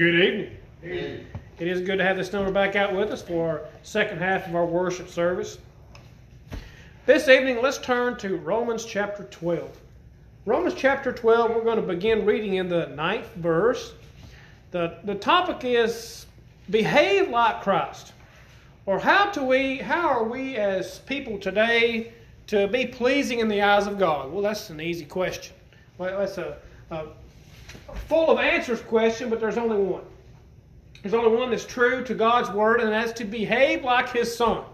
Good evening. It is good to have this number back out with us for our second half of our worship service. This evening, let's turn to Romans chapter 12. Romans chapter 12, we're going to begin reading in the ninth verse. The, the topic is behave like Christ. Or how do we how are we as people today to be pleasing in the eyes of God? Well, that's an easy question. Well, that's a, a full of answers question, but there's only one. There's only one that's true to God's word, and that's to behave like His Son.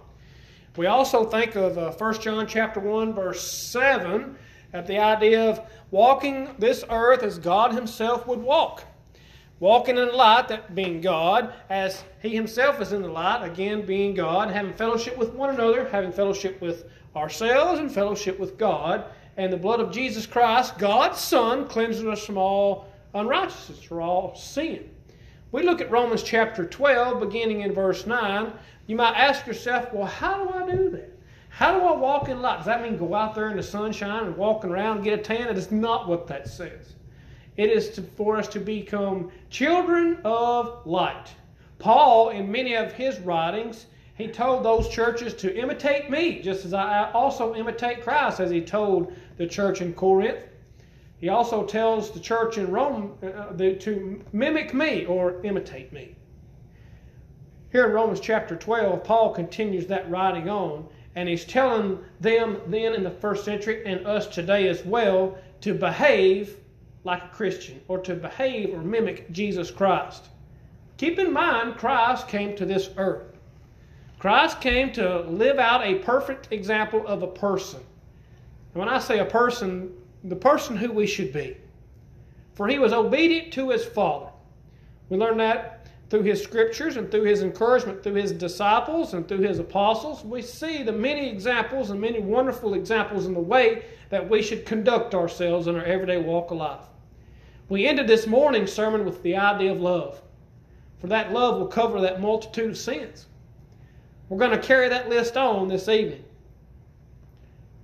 We also think of uh, 1 John chapter 1, verse 7, at the idea of walking this earth as God Himself would walk. Walking in the light, that being God, as He Himself is in the light, again being God, having fellowship with one another, having fellowship with ourselves, and fellowship with God. And the blood of Jesus Christ, God's Son, cleanses us from all unrighteousness, from all sin. We look at Romans chapter 12, beginning in verse 9. You might ask yourself, well, how do I do that? How do I walk in light? Does that mean go out there in the sunshine and walking around and get a tan? It is not what that says. It is to, for us to become children of light. Paul, in many of his writings, he told those churches to imitate me, just as I also imitate Christ, as he told the church in Corinth. He also tells the church in Rome uh, to mimic me or imitate me. Here in Romans chapter 12, Paul continues that writing on, and he's telling them then in the first century and us today as well to behave like a Christian or to behave or mimic Jesus Christ. Keep in mind, Christ came to this earth. Christ came to live out a perfect example of a person. And when I say a person, the person who we should be. For he was obedient to his Father. We learn that through his scriptures and through his encouragement through his disciples and through his apostles. We see the many examples and many wonderful examples in the way that we should conduct ourselves in our everyday walk of life. We ended this morning's sermon with the idea of love. For that love will cover that multitude of sins. We're going to carry that list on this evening.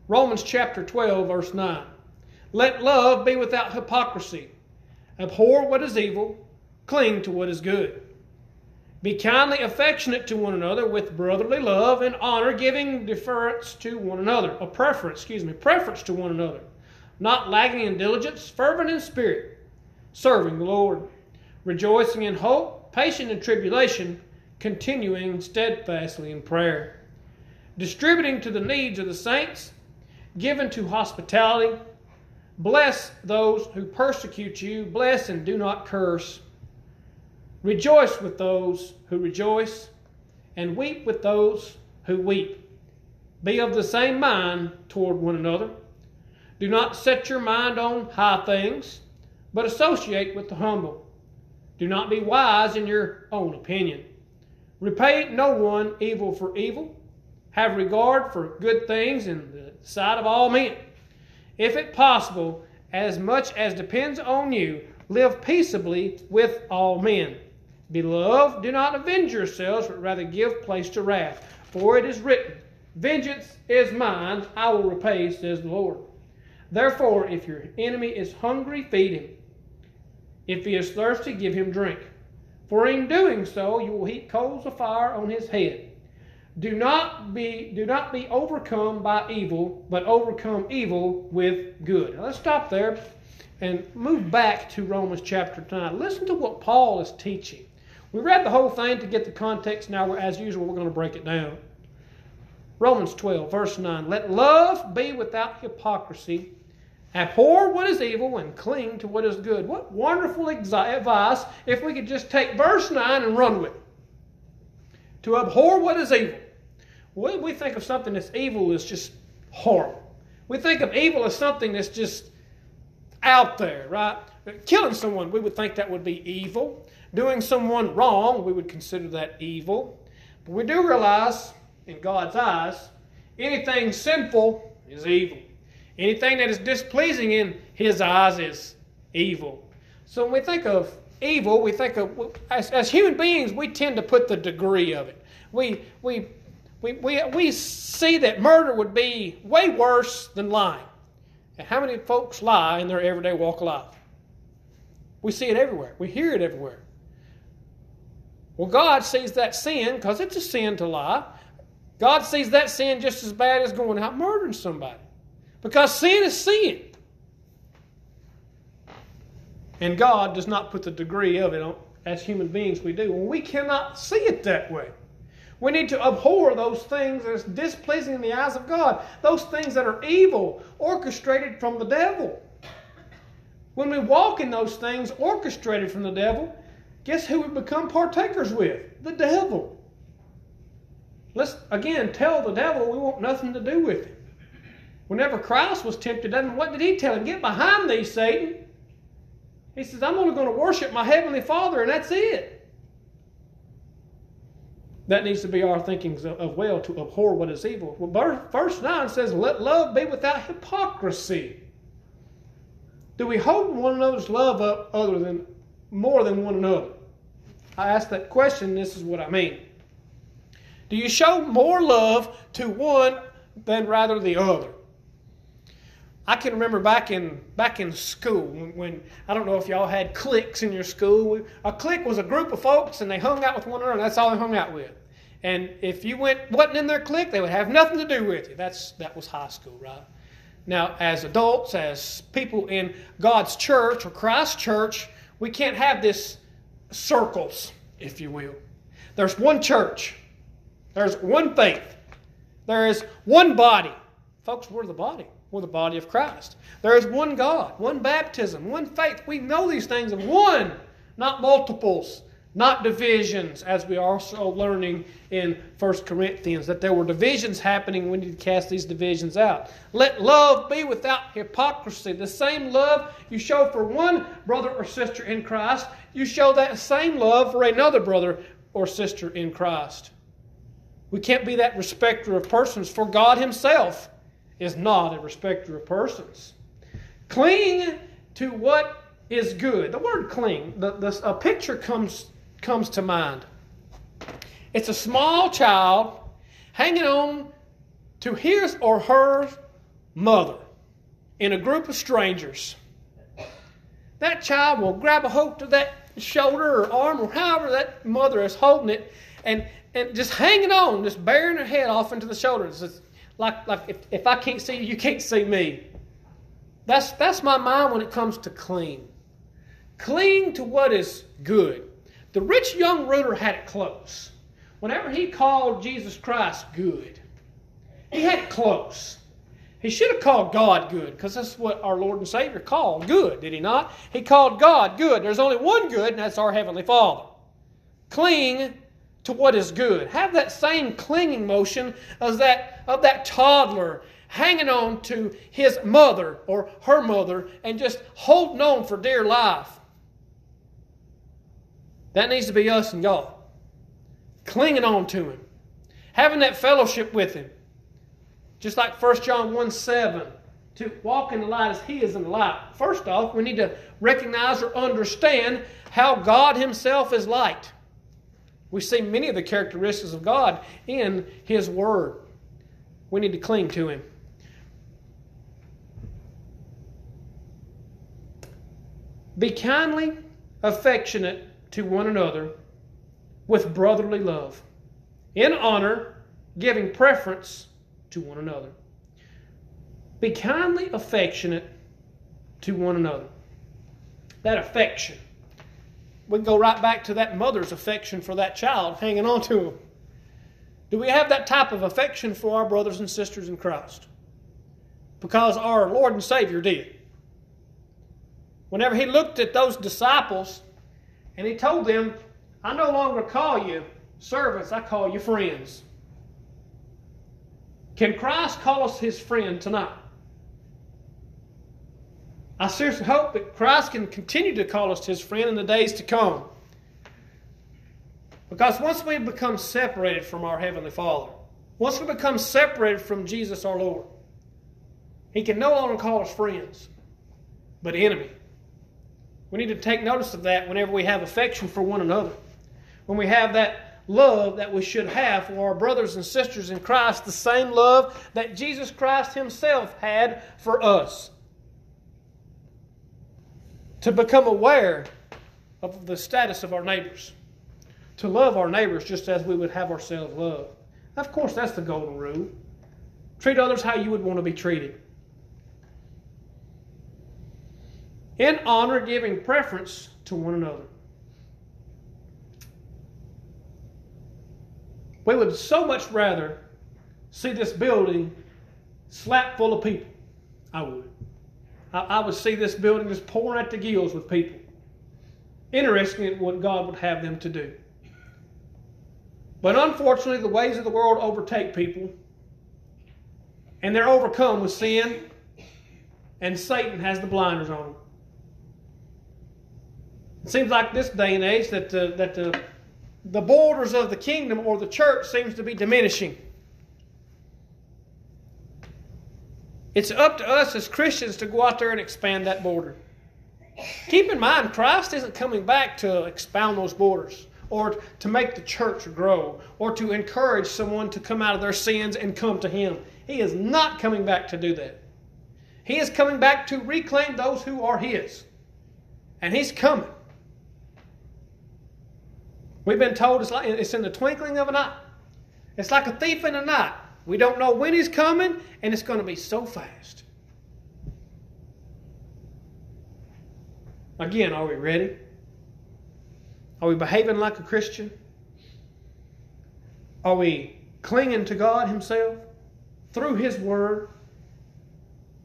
Romans chapter 12, verse 9. Let love be without hypocrisy. Abhor what is evil, cling to what is good. Be kindly affectionate to one another with brotherly love and honor, giving deference to one another, a preference, excuse me, preference to one another, not lagging in diligence, fervent in spirit, serving the Lord, rejoicing in hope, patient in tribulation, continuing steadfastly in prayer, distributing to the needs of the saints, given to hospitality Bless those who persecute you. Bless and do not curse. Rejoice with those who rejoice, and weep with those who weep. Be of the same mind toward one another. Do not set your mind on high things, but associate with the humble. Do not be wise in your own opinion. Repay no one evil for evil. Have regard for good things in the sight of all men. If it possible, as much as depends on you, live peaceably with all men. Beloved, do not avenge yourselves, but rather give place to wrath. For it is written, Vengeance is mine, I will repay, says the Lord. Therefore, if your enemy is hungry, feed him. If he is thirsty, give him drink. For in doing so, you will heap coals of fire on his head. Do not be do not be overcome by evil, but overcome evil with good. Now let's stop there and move back to Romans chapter 9. Listen to what Paul is teaching. We read the whole thing to get the context. Now, as usual, we're going to break it down. Romans 12, verse 9. Let love be without hypocrisy. Abhor what is evil and cling to what is good. What wonderful advice if we could just take verse 9 and run with it. To abhor what is evil. We, we think of something that's evil as just horrible. We think of evil as something that's just out there, right? Killing someone, we would think that would be evil. Doing someone wrong, we would consider that evil. But we do realize, in God's eyes, anything sinful is evil. Anything that is displeasing in His eyes is evil. So when we think of evil, we think of, as, as human beings, we tend to put the degree of it. We, we, we, we, we see that murder would be way worse than lying. And how many folks lie in their everyday walk of life? We see it everywhere. We hear it everywhere. Well, God sees that sin because it's a sin to lie. God sees that sin just as bad as going out murdering somebody. Because sin is sin. And God does not put the degree of it on, as human beings we do. Well, we cannot see it that way. We need to abhor those things that are displeasing in the eyes of God, those things that are evil, orchestrated from the devil. When we walk in those things orchestrated from the devil, guess who we become partakers with? The devil. Let's again tell the devil we want nothing to do with him. Whenever Christ was tempted, what did he tell him? Get behind thee, Satan. He says, I'm only going to worship my heavenly Father, and that's it. That needs to be our thinking of well to abhor what is evil. Well, verse 9 says, Let love be without hypocrisy. Do we hold one another's love up other than more than one another? I ask that question, this is what I mean. Do you show more love to one than rather the other? I can remember back in back in school when, when, I don't know if y'all had cliques in your school. A clique was a group of folks and they hung out with one another. That's all they hung out with. And if you went wasn't in their clique, they would have nothing to do with you. That's that was high school, right? Now, as adults, as people in God's church or Christ's church, we can't have this circles, if you will. There's one church. There's one faith. There is one body. Folks, we're the body. We're the body of Christ. There is one God, one baptism, one faith. We know these things of one, not multiples, not divisions, as we are also learning in 1 Corinthians, that there were divisions happening. We need to cast these divisions out. Let love be without hypocrisy. The same love you show for one brother or sister in Christ, you show that same love for another brother or sister in Christ. We can't be that respecter of persons, for God Himself is not a respecter of persons. Cling to what is good. The word cling, the, the, a picture comes, comes to mind. It's a small child hanging on to his or her mother in a group of strangers. That child will grab a hold to that shoulder or arm or however that mother is holding it and, and just hanging on, just bearing her head off into the shoulder. Like, like if, if I can't see you, you can't see me. That's, that's my mind when it comes to cling. Cling to what is good. The rich young ruler had it close. Whenever he called Jesus Christ good, he had it close. He should have called God good because that's what our Lord and Savior called good, did he not? He called God good. There's only one good, and that's our Heavenly Father. Cling to what is good. Have that same clinging motion as that of that toddler hanging on to his mother or her mother and just holding on for dear life. That needs to be us and God. Clinging on to him. Having that fellowship with him. Just like 1 John 1 7. To walk in the light as he is in the light. First off, we need to recognize or understand how God himself is light. We see many of the characteristics of God in His Word. We need to cling to Him. Be kindly affectionate to one another with brotherly love, in honor, giving preference to one another. Be kindly affectionate to one another. That affection we can go right back to that mother's affection for that child, hanging on to him. Do we have that type of affection for our brothers and sisters in Christ? Because our Lord and Savior did. Whenever he looked at those disciples and he told them, I no longer call you servants, I call you friends. Can Christ call us his friend tonight? I seriously hope that Christ can continue to call us his friend in the days to come. Because once we become separated from our Heavenly Father, once we become separated from Jesus our Lord, He can no longer call us friends, but enemy. We need to take notice of that whenever we have affection for one another. When we have that love that we should have for our brothers and sisters in Christ, the same love that Jesus Christ Himself had for us to become aware of the status of our neighbors, to love our neighbors just as we would have ourselves loved. Of course, that's the golden rule. Treat others how you would want to be treated. In honor, giving preference to one another. We would so much rather see this building slap full of people. I would. I, I would see this building just pouring at the gills with people. Interesting in what God would have them to do. But unfortunately, the ways of the world overtake people, and they're overcome with sin, and Satan has the blinders on them. It seems like this day and age that the, that the, the borders of the kingdom or the church seems to be diminishing. It's up to us as Christians to go out there and expand that border. Keep in mind, Christ isn't coming back to expound those borders or to make the church grow or to encourage someone to come out of their sins and come to Him. He is not coming back to do that. He is coming back to reclaim those who are His. And He's coming. We've been told it's, like, it's in the twinkling of an eye. It's like a thief in the night. We don't know when He's coming, and it's going to be so fast. Again, are we ready? Are we behaving like a Christian? Are we clinging to God Himself through His Word?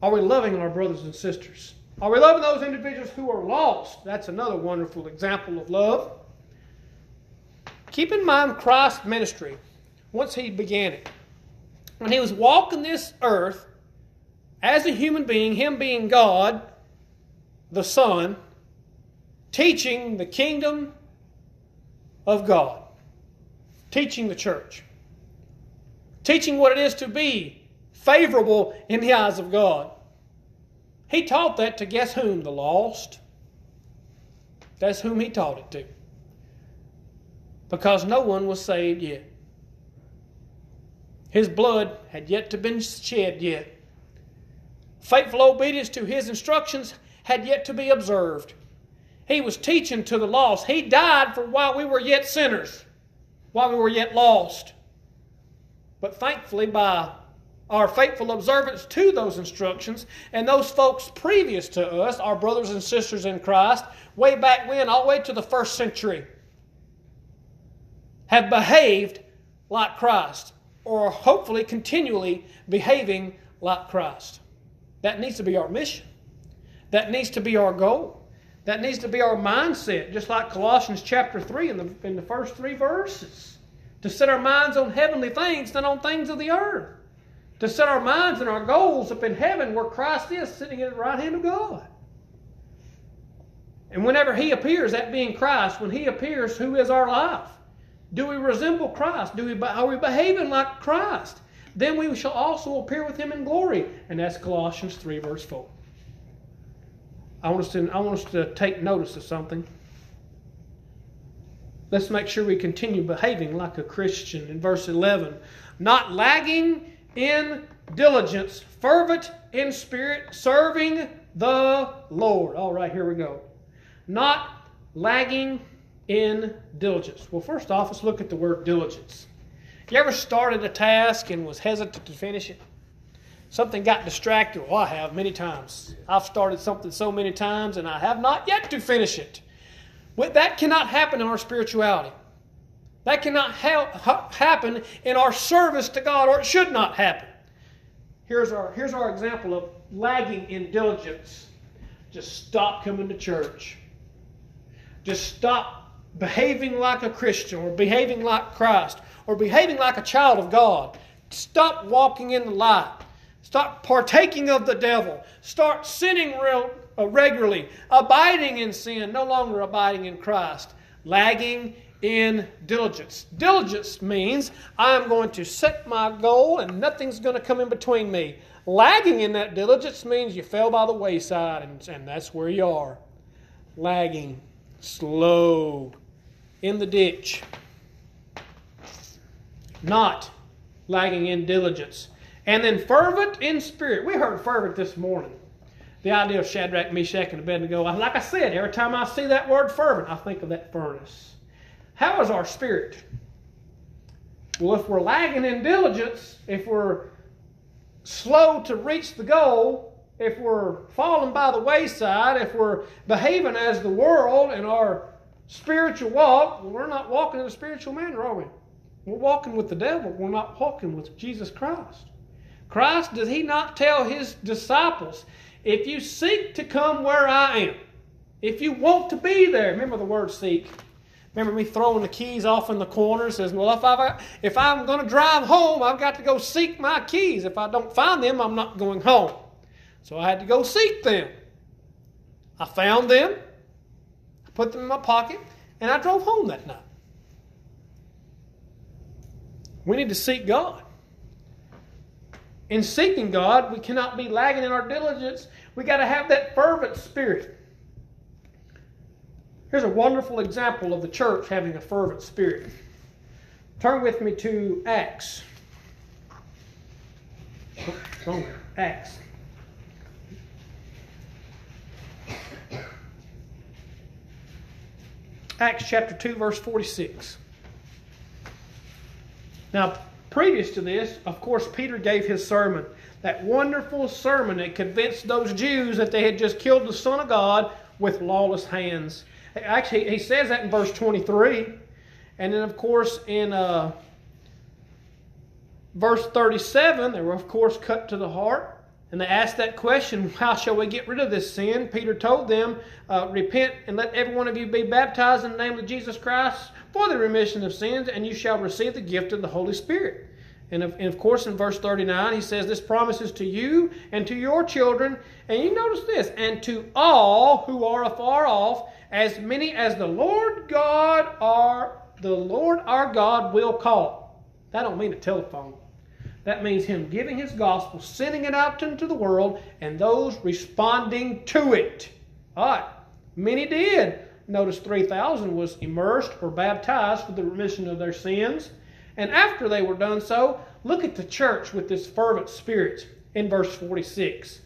Are we loving our brothers and sisters? Are we loving those individuals who are lost? That's another wonderful example of love. Keep in mind Christ's ministry once He began it. When He was walking this earth as a human being, Him being God, the Son, teaching the kingdom of God, teaching the church, teaching what it is to be favorable in the eyes of God. He taught that to guess whom? The lost. That's whom he taught it to. Because no one was saved yet. His blood had yet to been shed yet. Faithful obedience to his instructions had yet to be observed. He was teaching to the lost. He died for while we were yet sinners, while we were yet lost. But thankfully, by our faithful observance to those instructions, and those folks previous to us, our brothers and sisters in Christ, way back when, all the way to the first century, have behaved like Christ, or hopefully continually behaving like Christ. That needs to be our mission. That needs to be our goal. That needs to be our mindset, just like Colossians chapter 3 in the, in the first three verses. To set our minds on heavenly things not on things of the earth. To set our minds and our goals up in heaven where Christ is sitting at the right hand of God. And whenever He appears, that being Christ, when He appears, who is our life? Do we resemble Christ? Do we, are we behaving like Christ? Then we shall also appear with Him in glory. And that's Colossians 3, verse 4. I want us to, I want us to take notice of something. Let's make sure we continue behaving like a Christian. In verse 11, not lagging in diligence, fervent in spirit, serving the Lord. All right, here we go. Not lagging in diligence. Well, first off, let's look at the word diligence. You ever started a task and was hesitant to finish it? something got distracted. Well, I have many times. I've started something so many times and I have not yet to finish it. That cannot happen in our spirituality. That cannot ha- happen in our service to God, or it should not happen. Here's our, here's our example of lagging in diligence. Just stop coming to church. Just stop behaving like a Christian, or behaving like Christ, or behaving like a child of God. Stop walking in the light. Stop partaking of the devil. Start sinning real, uh, regularly, abiding in sin, no longer abiding in Christ, lagging in diligence. Diligence means I'm going to set my goal and nothing's going to come in between me. Lagging in that diligence means you fell by the wayside and, and that's where you are. Lagging, slow, in the ditch. Not lagging in diligence. And then fervent in spirit. We heard fervent this morning. The idea of Shadrach, Meshach, and Abednego. Like I said, every time I see that word fervent, I think of that furnace. How is our spirit? Well, if we're lagging in diligence, if we're slow to reach the goal, if we're falling by the wayside, if we're behaving as the world and our spiritual walk, well, we're not walking in a spiritual manner, are we? We're walking with the devil. We're not walking with Jesus Christ. Christ, did he not tell his disciples, if you seek to come where I am, if you want to be there, remember the word seek. Remember me throwing the keys off in the corner? Says, well, if, I, if I'm going to drive home, I've got to go seek my keys. If I don't find them, I'm not going home. So I had to go seek them. I found them, put them in my pocket, and I drove home that night. We need to seek God. In seeking God, we cannot be lagging in our diligence. We got to have that fervent spirit. Here's a wonderful example of the church having a fervent spirit. Turn with me to Acts. Acts. Acts chapter 2, verse 46. Now, previous to this, of course, Peter gave his sermon. That wonderful sermon that convinced those Jews that they had just killed the Son of God with lawless hands. Actually, he says that in verse 23. And then, of course, in uh, verse 37, they were, of course, cut to the heart. And they asked that question, How shall we get rid of this sin? Peter told them, uh, Repent and let every one of you be baptized in the name of Jesus Christ for the remission of sins, and you shall receive the gift of the Holy Spirit. And of, and of, course, in verse 39, he says, This promises to you and to your children. And you notice this, and to all who are afar off, as many as the Lord God are, the Lord our God will call. That don't mean a telephone. That means him giving his gospel, sending it out into the world, and those responding to it. All right. Many did. Notice 3,000 was immersed or baptized for the remission of their sins. And after they were done so, look at the church with this fervent spirit in verse 46.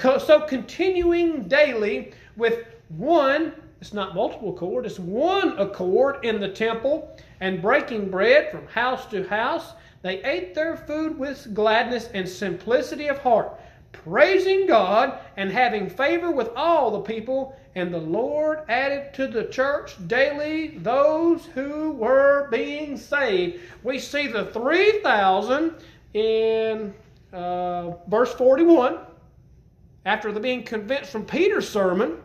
So continuing daily with one, it's not multiple accord, it's one accord in the temple, and breaking bread from house to house they ate their food with gladness and simplicity of heart, praising God and having favor with all the people. And the Lord added to the church daily those who were being saved. We see the 3,000 in uh, verse 41 after the being convinced from Peter's sermon.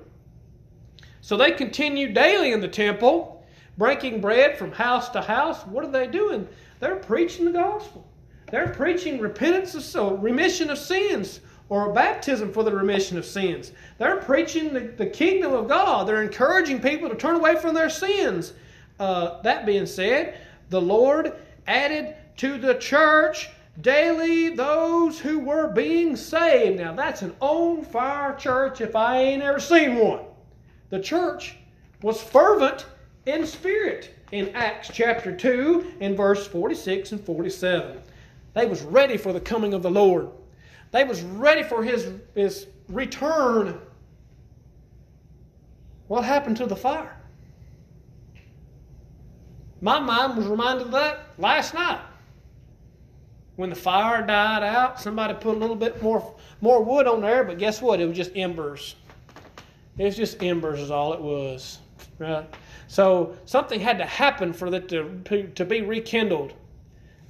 So they continued daily in the temple, breaking bread from house to house. What are they doing? They're preaching the gospel. They're preaching repentance of so remission of sins or baptism for the remission of sins. They're preaching the, the kingdom of God. They're encouraging people to turn away from their sins. Uh, that being said, the Lord added to the church daily those who were being saved. Now, that's an on fire church if I ain't ever seen one. The church was fervent in spirit in Acts chapter 2 in verse 46 and 47. They was ready for the coming of the Lord. They was ready for his, his return. What happened to the fire? My mind was reminded of that last night. When the fire died out, somebody put a little bit more, more wood on there, but guess what? It was just embers. It was just embers, is all it was. Right? So something had to happen for it to, to, be rekindled.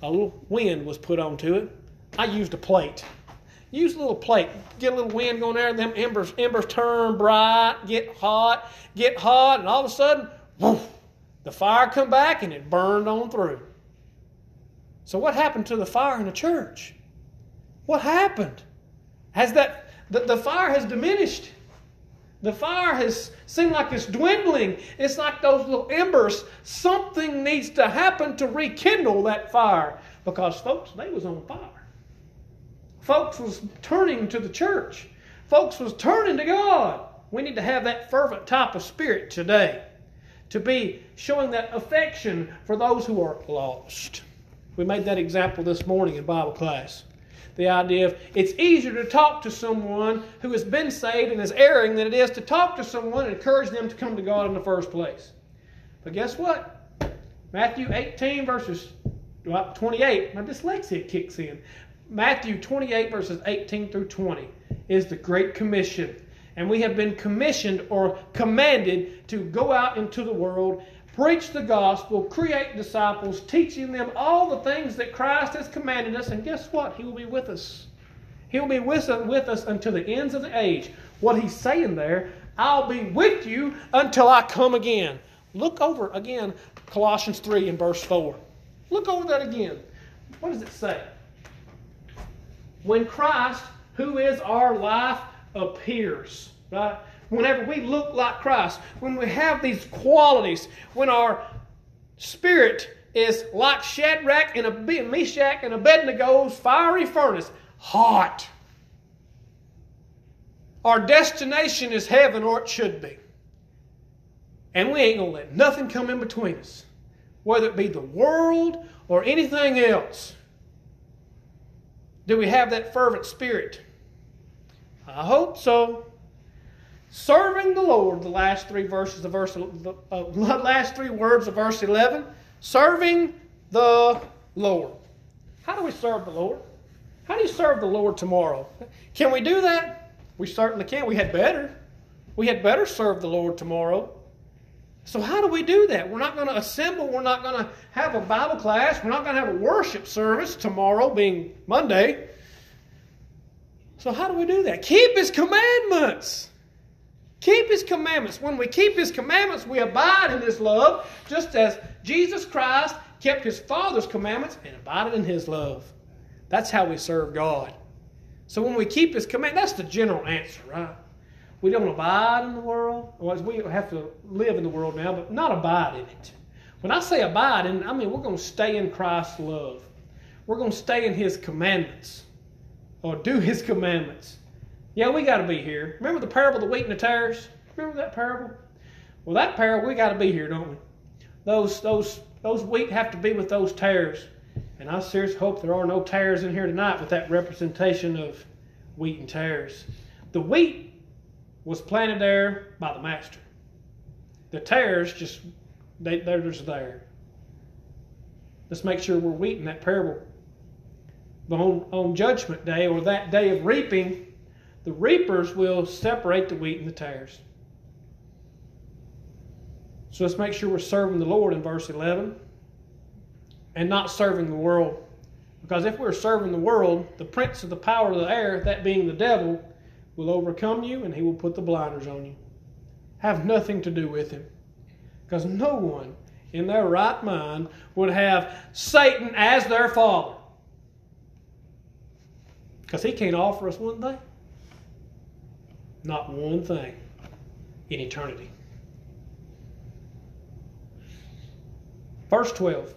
A little wind was put onto it. I used a plate. Use a little plate. Get a little wind going there, them embers, embers turn bright, get hot, get hot, and all of a sudden, woof, the fire come back and it burned on through. So what happened to the fire in the church? What happened? Has that the, the fire has diminished? The fire has seemed like it's dwindling. It's like those little embers. Something needs to happen to rekindle that fire. Because folks, they was on fire. Folks was turning to the church. Folks was turning to God. We need to have that fervent type of spirit today. To be showing that affection for those who are lost. We made that example this morning in Bible class the idea of it's easier to talk to someone who has been saved and is erring than it is to talk to someone and encourage them to come to God in the first place. But guess what? Matthew 18, verses 28. My dyslexia kicks in. Matthew 28, verses 18 through 20 is the Great Commission. And we have been commissioned or commanded to go out into the world, preach the gospel, create disciples, teaching them all the things that Christ has commanded us. And guess what? He will be with us. He will be with us until the ends of the age. What he's saying there, I'll be with you until I come again. Look over again Colossians 3 and verse 4. Look over that again. What does it say? When Christ, who is our life, appears, right? Whenever we look like Christ, when we have these qualities, when our spirit is like Shadrach and a Meshach and Abednego's fiery furnace, hot. Our destination is heaven, or it should be. And we ain't going to let nothing come in between us, whether it be the world or anything else. Do we have that fervent spirit? I hope so. Serving the Lord, the last three verses of verse, the uh, last three words of verse 11. Serving the Lord. How do we serve the Lord? How do you serve the Lord tomorrow? Can we do that? We certainly can. We had better. We had better serve the Lord tomorrow. So, how do we do that? We're not going to assemble. We're not going to have a Bible class. We're not going to have a worship service tomorrow, being Monday. So, how do we do that? Keep His commandments. Keep His commandments. When we keep His commandments, we abide in His love, just as Jesus Christ kept His Father's commandments and abided in His love. That's how we serve God. So when we keep His command, that's the general answer, right? We don't abide in the world. Well, we have to live in the world now, but not abide in it. When I say abide in, I mean we're going to stay in Christ's love. We're going to stay in His commandments or do His commandments. Yeah, we got to be here. Remember the parable of the wheat and the tares? Remember that parable? Well, that parable, we got to be here, don't we? Those, those, those wheat have to be with those tares. And I seriously hope there are no tares in here tonight with that representation of wheat and tares. The wheat was planted there by the master. The tares just they, they're just there. Let's make sure we're wheat in that parable. But on, on judgment day or that day of reaping, the reapers will separate the wheat and the tares. So let's make sure we're serving the Lord in verse 11 and not serving the world. Because if we're serving the world, the prince of the power of the air, that being the devil, will overcome you and he will put the blinders on you. Have nothing to do with him. Because no one in their right mind would have Satan as their father. Because he can't offer us one thing. Not one thing in eternity. Verse 12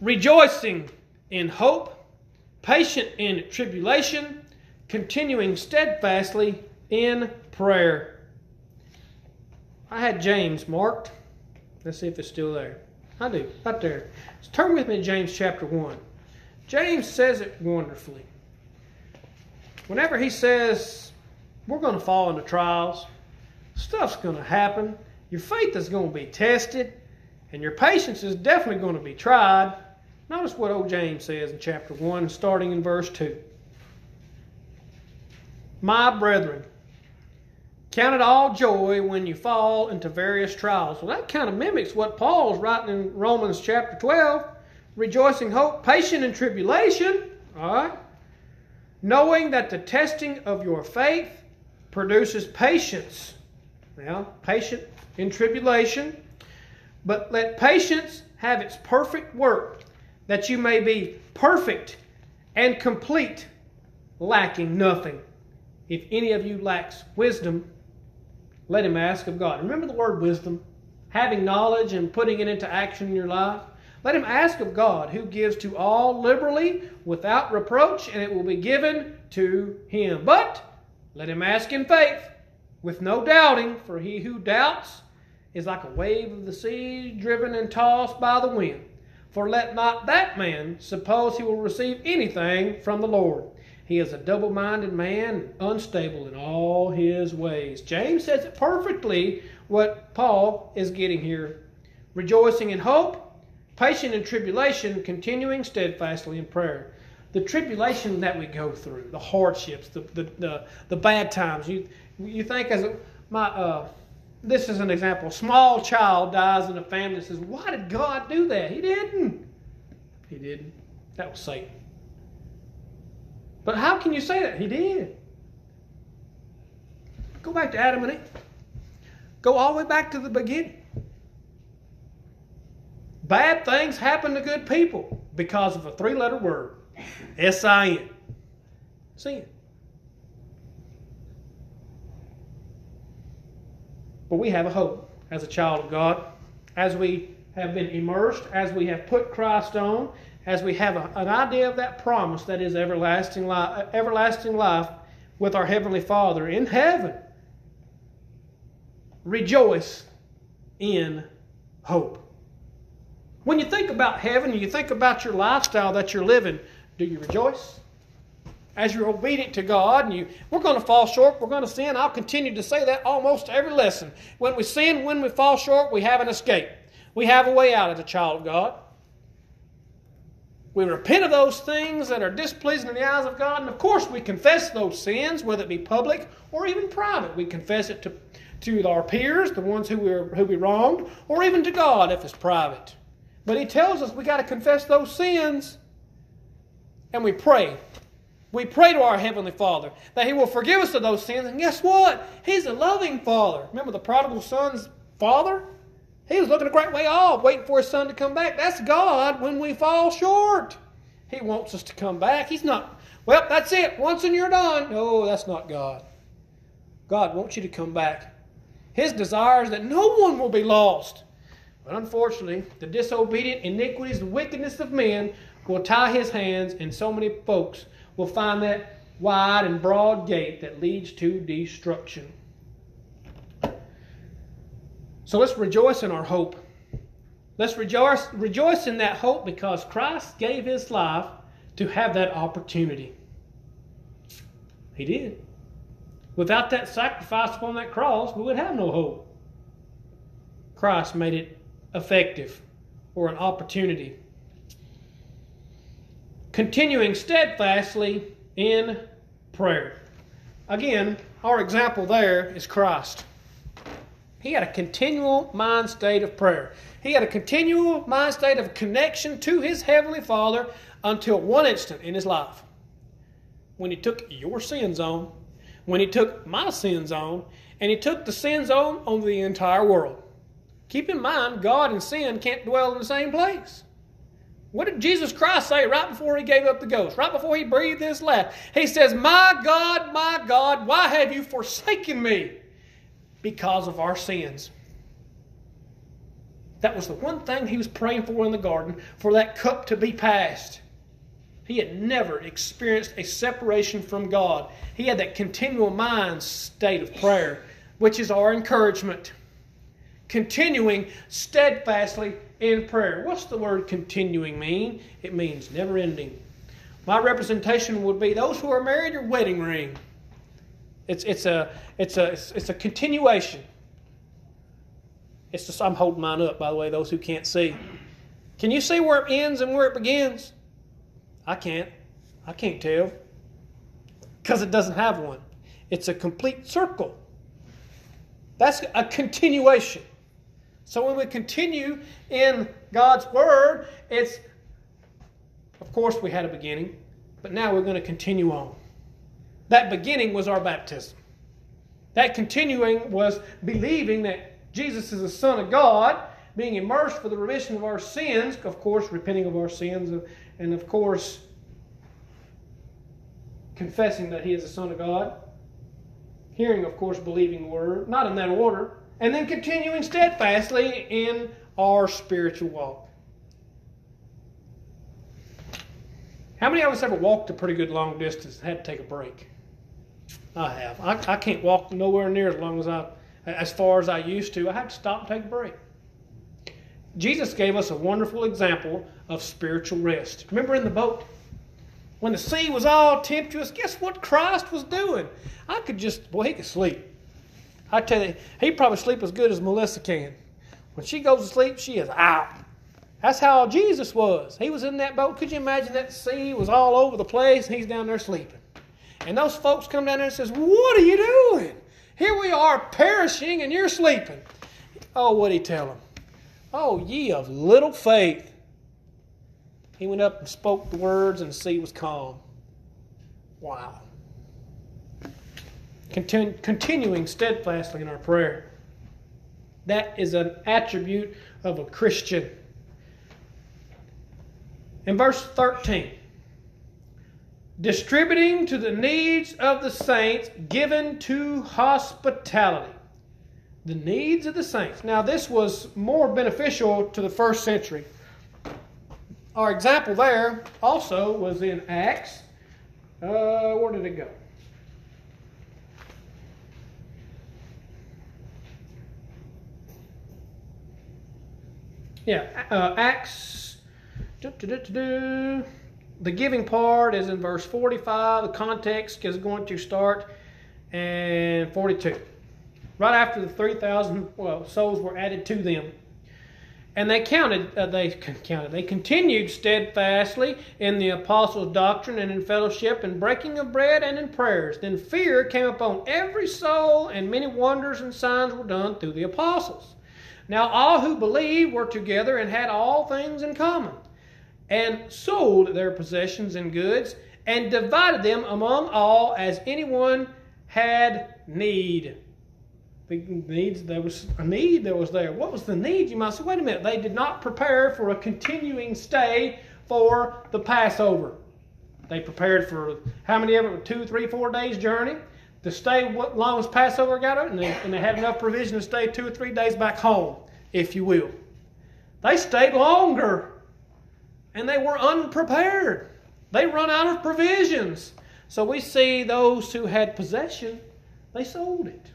rejoicing in hope, patient in tribulation, continuing steadfastly in prayer. I had James marked. Let's see if it's still there. I do, right there. Turn with me to James chapter 1. James says it wonderfully. Whenever he says, we're going to fall into trials, stuff's going to happen, your faith is going to be tested, and your patience is definitely going to be tried. Notice what old James says in chapter 1, starting in verse 2. My brethren, count it all joy when you fall into various trials. Well, that kind of mimics what Paul's writing in Romans chapter 12. Rejoicing hope, patient in tribulation. All right. Knowing that the testing of your faith produces patience. Now, patient in tribulation. But let patience have its perfect work that you may be perfect and complete, lacking nothing. If any of you lacks wisdom, let him ask of God. Remember the word wisdom? Having knowledge and putting it into action in your life. Let him ask of God, who gives to all liberally without reproach, and it will be given to him. But let him ask in faith, with no doubting, for he who doubts is like a wave of the sea driven and tossed by the wind. For let not that man suppose he will receive anything from the Lord. He is a double minded man, unstable in all his ways. James says it perfectly what Paul is getting here. Rejoicing in hope, Patient in tribulation, continuing steadfastly in prayer. The tribulation that we go through, the hardships, the, the, the, the bad times. You, you think as a, my, uh, this is an example. A small child dies in a family and says, Why did God do that? He didn't. He didn't. That was Satan. But how can you say that? He did. Go back to Adam and Eve. Go all the way back to the beginning. Bad things happen to good people because of a three letter word S I N. Sin. But we have a hope as a child of God. As we have been immersed, as we have put Christ on, as we have a, an idea of that promise that is everlasting life, everlasting life with our Heavenly Father in heaven, rejoice in hope. When you think about heaven, you think about your lifestyle that you're living, do you rejoice? As you're obedient to God, and you, we're going to fall short, we're going to sin. I'll continue to say that almost every lesson. When we sin, when we fall short, we have an escape. We have a way out as a child of God. We repent of those things that are displeasing in the eyes of God, and of course, we confess those sins, whether it be public or even private. We confess it to, to our peers, the ones who we, who we wronged, or even to God if it's private. But He tells us we got to confess those sins, and we pray. We pray to our Heavenly Father that He will forgive us of those sins, and guess what? He's a loving Father. Remember the prodigal son's father? He was looking a great way off, waiting for his son to come back. That's God when we fall short. He wants us to come back. He's not, well, that's it. Once and you're done. No, that's not God. God wants you to come back. His desire is that no one will be lost. But unfortunately, the disobedient iniquities, the wickedness of men will tie his hands, and so many folks will find that wide and broad gate that leads to destruction. So let's rejoice in our hope. Let's rejoice, rejoice in that hope because Christ gave his life to have that opportunity. He did. Without that sacrifice upon that cross, we would have no hope. Christ made it effective or an opportunity. Continuing steadfastly in prayer. Again, our example there is Christ. He had a continual mind state of prayer. He had a continual mind state of connection to his Heavenly Father until one instant in his life. When he took your sins on, when he took my sins on, and he took the sins on on the entire world. Keep in mind, God and sin can't dwell in the same place. What did Jesus Christ say right before he gave up the ghost, right before he breathed his last? He says, My God, my God, why have you forsaken me? because of our sins. That was the one thing he was praying for in the garden, for that cup to be passed. He had never experienced a separation from God. He had that continual mind state of prayer, which is our encouragement. Continuing steadfastly in prayer. What's the word continuing mean? It means never ending. My representation would be those who are married, your wedding ring. It's, it's, a, it's, a, it's a continuation. It's just, I'm holding mine up, by the way, those who can't see. Can you see where it ends and where it begins? I can't. I can't tell. Because it doesn't have one. It's a complete circle. That's a continuation. So when we continue in God's Word, it's, of course, we had a beginning, but now we're going to continue on. That beginning was our baptism. That continuing was believing that Jesus is the Son of God, being immersed for the remission of our sins, of course, repenting of our sins, uh, and of course, confessing that He is the Son of God. Hearing, of course, believing Word, not in that order, and then continuing steadfastly in our spiritual walk. How many of us ever walked a pretty good long distance and had to take a break? I have. I, I can't walk nowhere near as long as I, as far as I used to. I have to stop and take a break. Jesus gave us a wonderful example of spiritual rest. Remember in the boat? When the sea was all tempestuous, guess what Christ was doing? I could just, boy, he could sleep. I tell you, he probably sleep as good as Melissa can. When she goes to sleep, she is out. That's how Jesus was. He was in that boat. Could you imagine that sea was all over the place and he's down there sleeping? And those folks come down there and says, What are you doing? Here we are perishing and you're sleeping. Oh, what'd he tell them? Oh, ye of little faith. He went up and spoke the words, and the sea was calm. Wow. Continu- continuing steadfastly in our prayer. That is an attribute of a Christian. In verse 13, distributing to the needs of the saints, given to hospitality. The needs of the saints. Now, this was more beneficial to the first century. Our example there also was in Acts. Uh, where did it go? Yeah, uh, Acts. the giving part is in verse 45. The context is going to start in 42. Right after the 3,000 well, souls were added to them. And they counted, uh, they counted, they continued steadfastly in the apostles' doctrine and in fellowship and breaking of bread and in prayers. Then fear came upon every soul, and many wonders and signs were done through the apostles. Now all who believed were together and had all things in common, and sold their possessions and goods, and divided them among all as anyone had need. The needs there was a need that was there. What was the need? You might say, wait a minute, they did not prepare for a continuing stay for the Passover. They prepared for how many ever two, three, four days journey to stay what long as Passover got up, and they, and they had enough provision to stay two or three days back home, if you will. They stayed longer, and they were unprepared. They run out of provisions. So we see those who had possession, they sold it.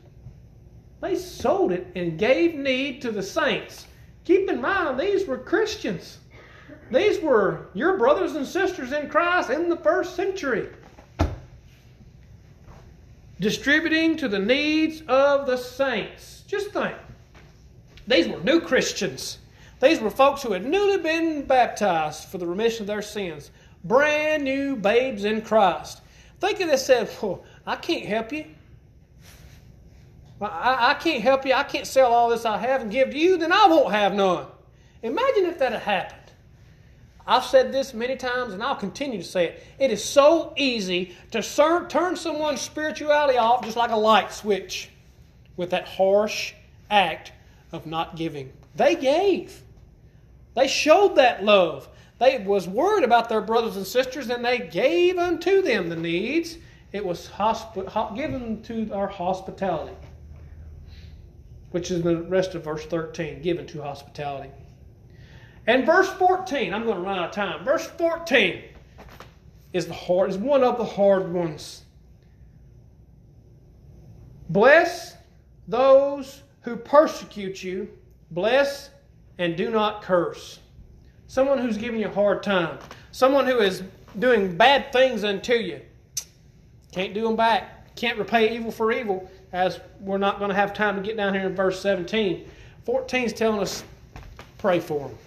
They sold it and gave need to the saints. Keep in mind, these were Christians. These were your brothers and sisters in Christ in the first century distributing to the needs of the saints. Just think. These were new Christians. These were folks who had newly been baptized for the remission of their sins. Brand new babes in Christ. Think of this said, well, I can't help you. I, I can't help you. I can't sell all this I have and give to you, then I won't have none. Imagine if that had happened. I've said this many times and I'll continue to say it. It is so easy to turn someone's spirituality off just like a light switch with that harsh act of not giving. They gave. They showed that love. They was worried about their brothers and sisters and they gave unto them the needs. It was hospi- given to our hospitality, which is the rest of verse 13, given to hospitality. And verse 14, I'm going to run out of time. Verse 14 is the hard is one of the hard ones. Bless those who persecute you. Bless and do not curse. Someone who's giving you a hard time. Someone who is doing bad things unto you. Can't do them back. Can't repay evil for evil, as we're not going to have time to get down here in verse 17. 14 is telling us pray for them.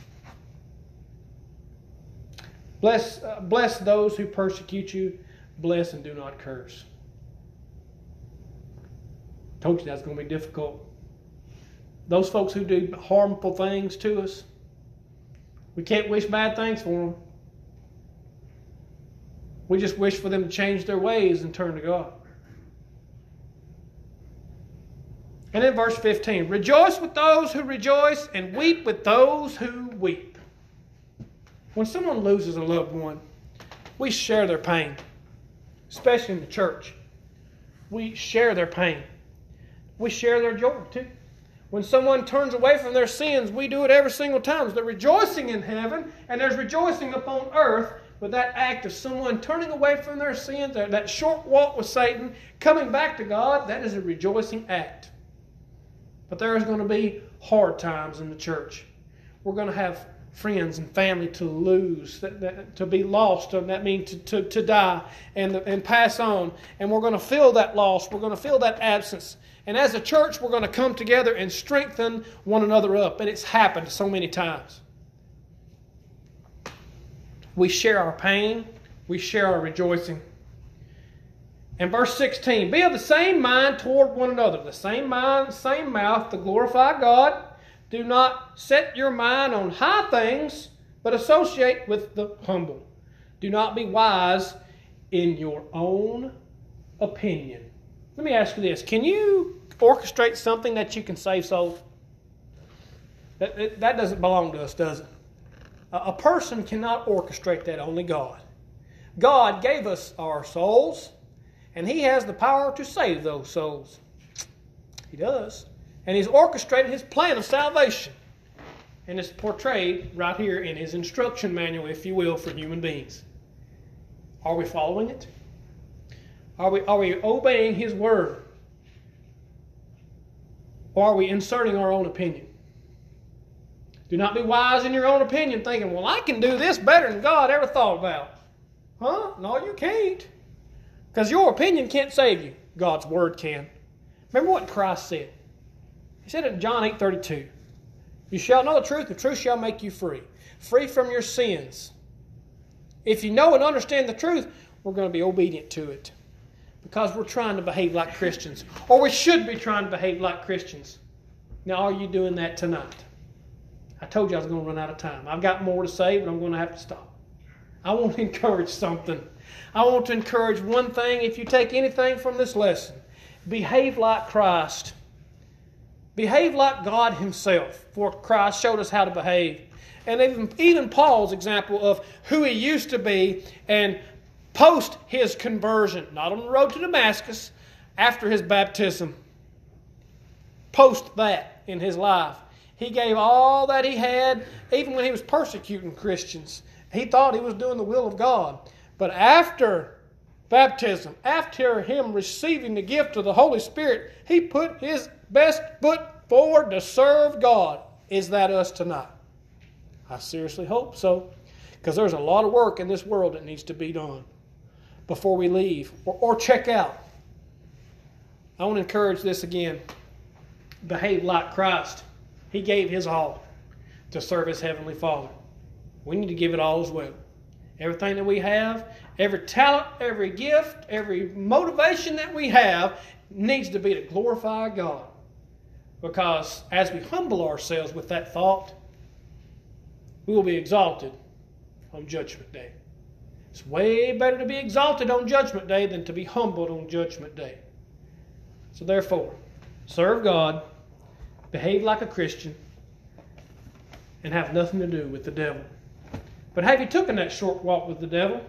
Bless, uh, bless those who persecute you. Bless and do not curse. Told you that's going to be difficult. Those folks who do harmful things to us, we can't wish bad things for them. We just wish for them to change their ways and turn to God. And in verse 15, rejoice with those who rejoice and weep with those who weep. When someone loses a loved one, we share their pain, especially in the church. We share their pain. We share their joy too. When someone turns away from their sins, we do it every single time. They're rejoicing in heaven and there's rejoicing upon earth with that act of someone turning away from their sins, that short walk with Satan, coming back to God, that is a rejoicing act. But there is going to be hard times in the church. We're going to have friends and family to lose, that, that, to be lost, and that means to, to, to die and, and pass on. And we're going to feel that loss, we're going to feel that absence. And as a church, we're going to come together and strengthen one another up. And it's happened so many times. We share our pain, we share our rejoicing. And verse 16, be of the same mind toward one another, the same mind, same mouth to glorify God. Do not set your mind on high things, but associate with the humble. Do not be wise in your own opinion. Let me ask you this Can you orchestrate something that you can save souls? That, that doesn't belong to us, does it? A person cannot orchestrate that, only God. God gave us our souls, and He has the power to save those souls. He does. And He's orchestrated His plan of salvation. And it's portrayed right here in His instruction manual, if you will, for human beings. Are we following it? Are we, are we obeying His word? Or are we inserting our own opinion? Do not be wise in your own opinion, thinking, well, I can do this better than God ever thought about. Huh? No, you can't. Because your opinion can't save you. God's word can. Remember what Christ said. He said it in John 8 32, You shall know the truth, the truth shall make you free. Free from your sins. If you know and understand the truth, we're going to be obedient to it. Because we're trying to behave like Christians. Or we should be trying to behave like Christians. Now, are you doing that tonight? I told you I was going to run out of time. I've got more to say, but I'm going to have to stop. I want to encourage something. I want to encourage one thing. If you take anything from this lesson, behave like Christ. Behave like God Himself, for Christ showed us how to behave. And even, even Paul's example of who he used to be and post his conversion, not on the road to Damascus, after his baptism. Post that in his life. He gave all that he had, even when he was persecuting Christians. He thought he was doing the will of God. But after baptism, after him receiving the gift of the Holy Spirit, he put his best foot forward to serve God. Is that us tonight? I seriously hope so. Because there's a lot of work in this world that needs to be done before we leave or, or check out. I want to encourage this again behave like Christ. He gave his all to serve his heavenly Father. We need to give it all as well. Everything that we have, every talent, every gift, every motivation that we have needs to be to glorify God. Because as we humble ourselves with that thought, we will be exalted on Judgment Day. It's way better to be exalted on Judgment Day than to be humbled on Judgment Day. So, therefore, serve God behave like a Christian, and have nothing to do with the devil. But have you taken that short walk with the devil?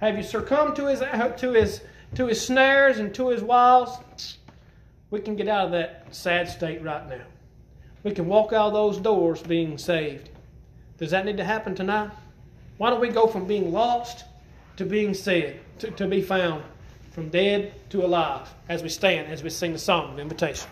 Have you succumbed to his to his to his snares and to his wiles? We can get out of that sad state right now. We can walk out of those doors being saved. Does that need to happen tonight? Why don't we go from being lost to being saved, to, to be found, from dead to alive, as we stand, as we sing the song of invitation?